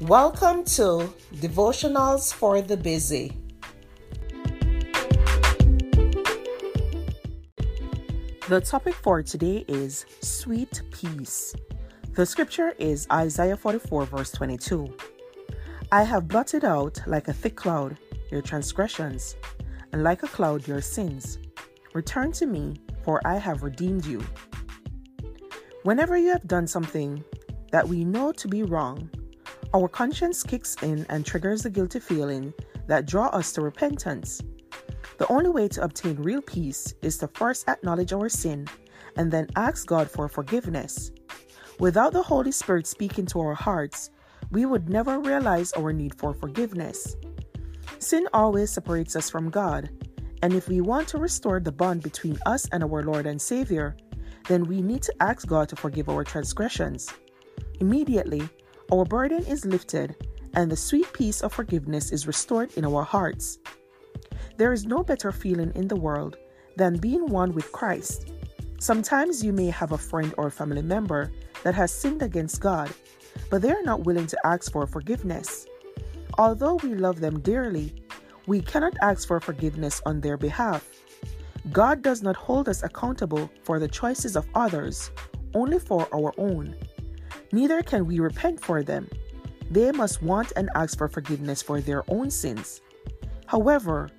Welcome to Devotionals for the Busy. The topic for today is sweet peace. The scripture is Isaiah 44, verse 22. I have blotted out like a thick cloud your transgressions, and like a cloud your sins. Return to me, for I have redeemed you. Whenever you have done something that we know to be wrong, our conscience kicks in and triggers the guilty feeling that draw us to repentance. The only way to obtain real peace is to first acknowledge our sin and then ask God for forgiveness. Without the Holy Spirit speaking to our hearts, we would never realize our need for forgiveness. Sin always separates us from God, and if we want to restore the bond between us and our Lord and Savior, then we need to ask God to forgive our transgressions. Immediately, our burden is lifted and the sweet peace of forgiveness is restored in our hearts. There is no better feeling in the world than being one with Christ. Sometimes you may have a friend or family member that has sinned against God, but they are not willing to ask for forgiveness. Although we love them dearly, we cannot ask for forgiveness on their behalf. God does not hold us accountable for the choices of others, only for our own. Neither can we repent for them. They must want and ask for forgiveness for their own sins. However,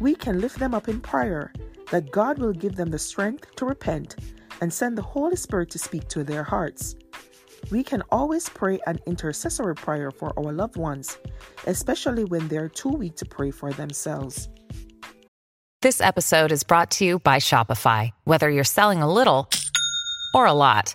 we can lift them up in prayer that God will give them the strength to repent and send the Holy Spirit to speak to their hearts. We can always pray an intercessory prayer for our loved ones, especially when they're too weak to pray for themselves. This episode is brought to you by Shopify. Whether you're selling a little or a lot,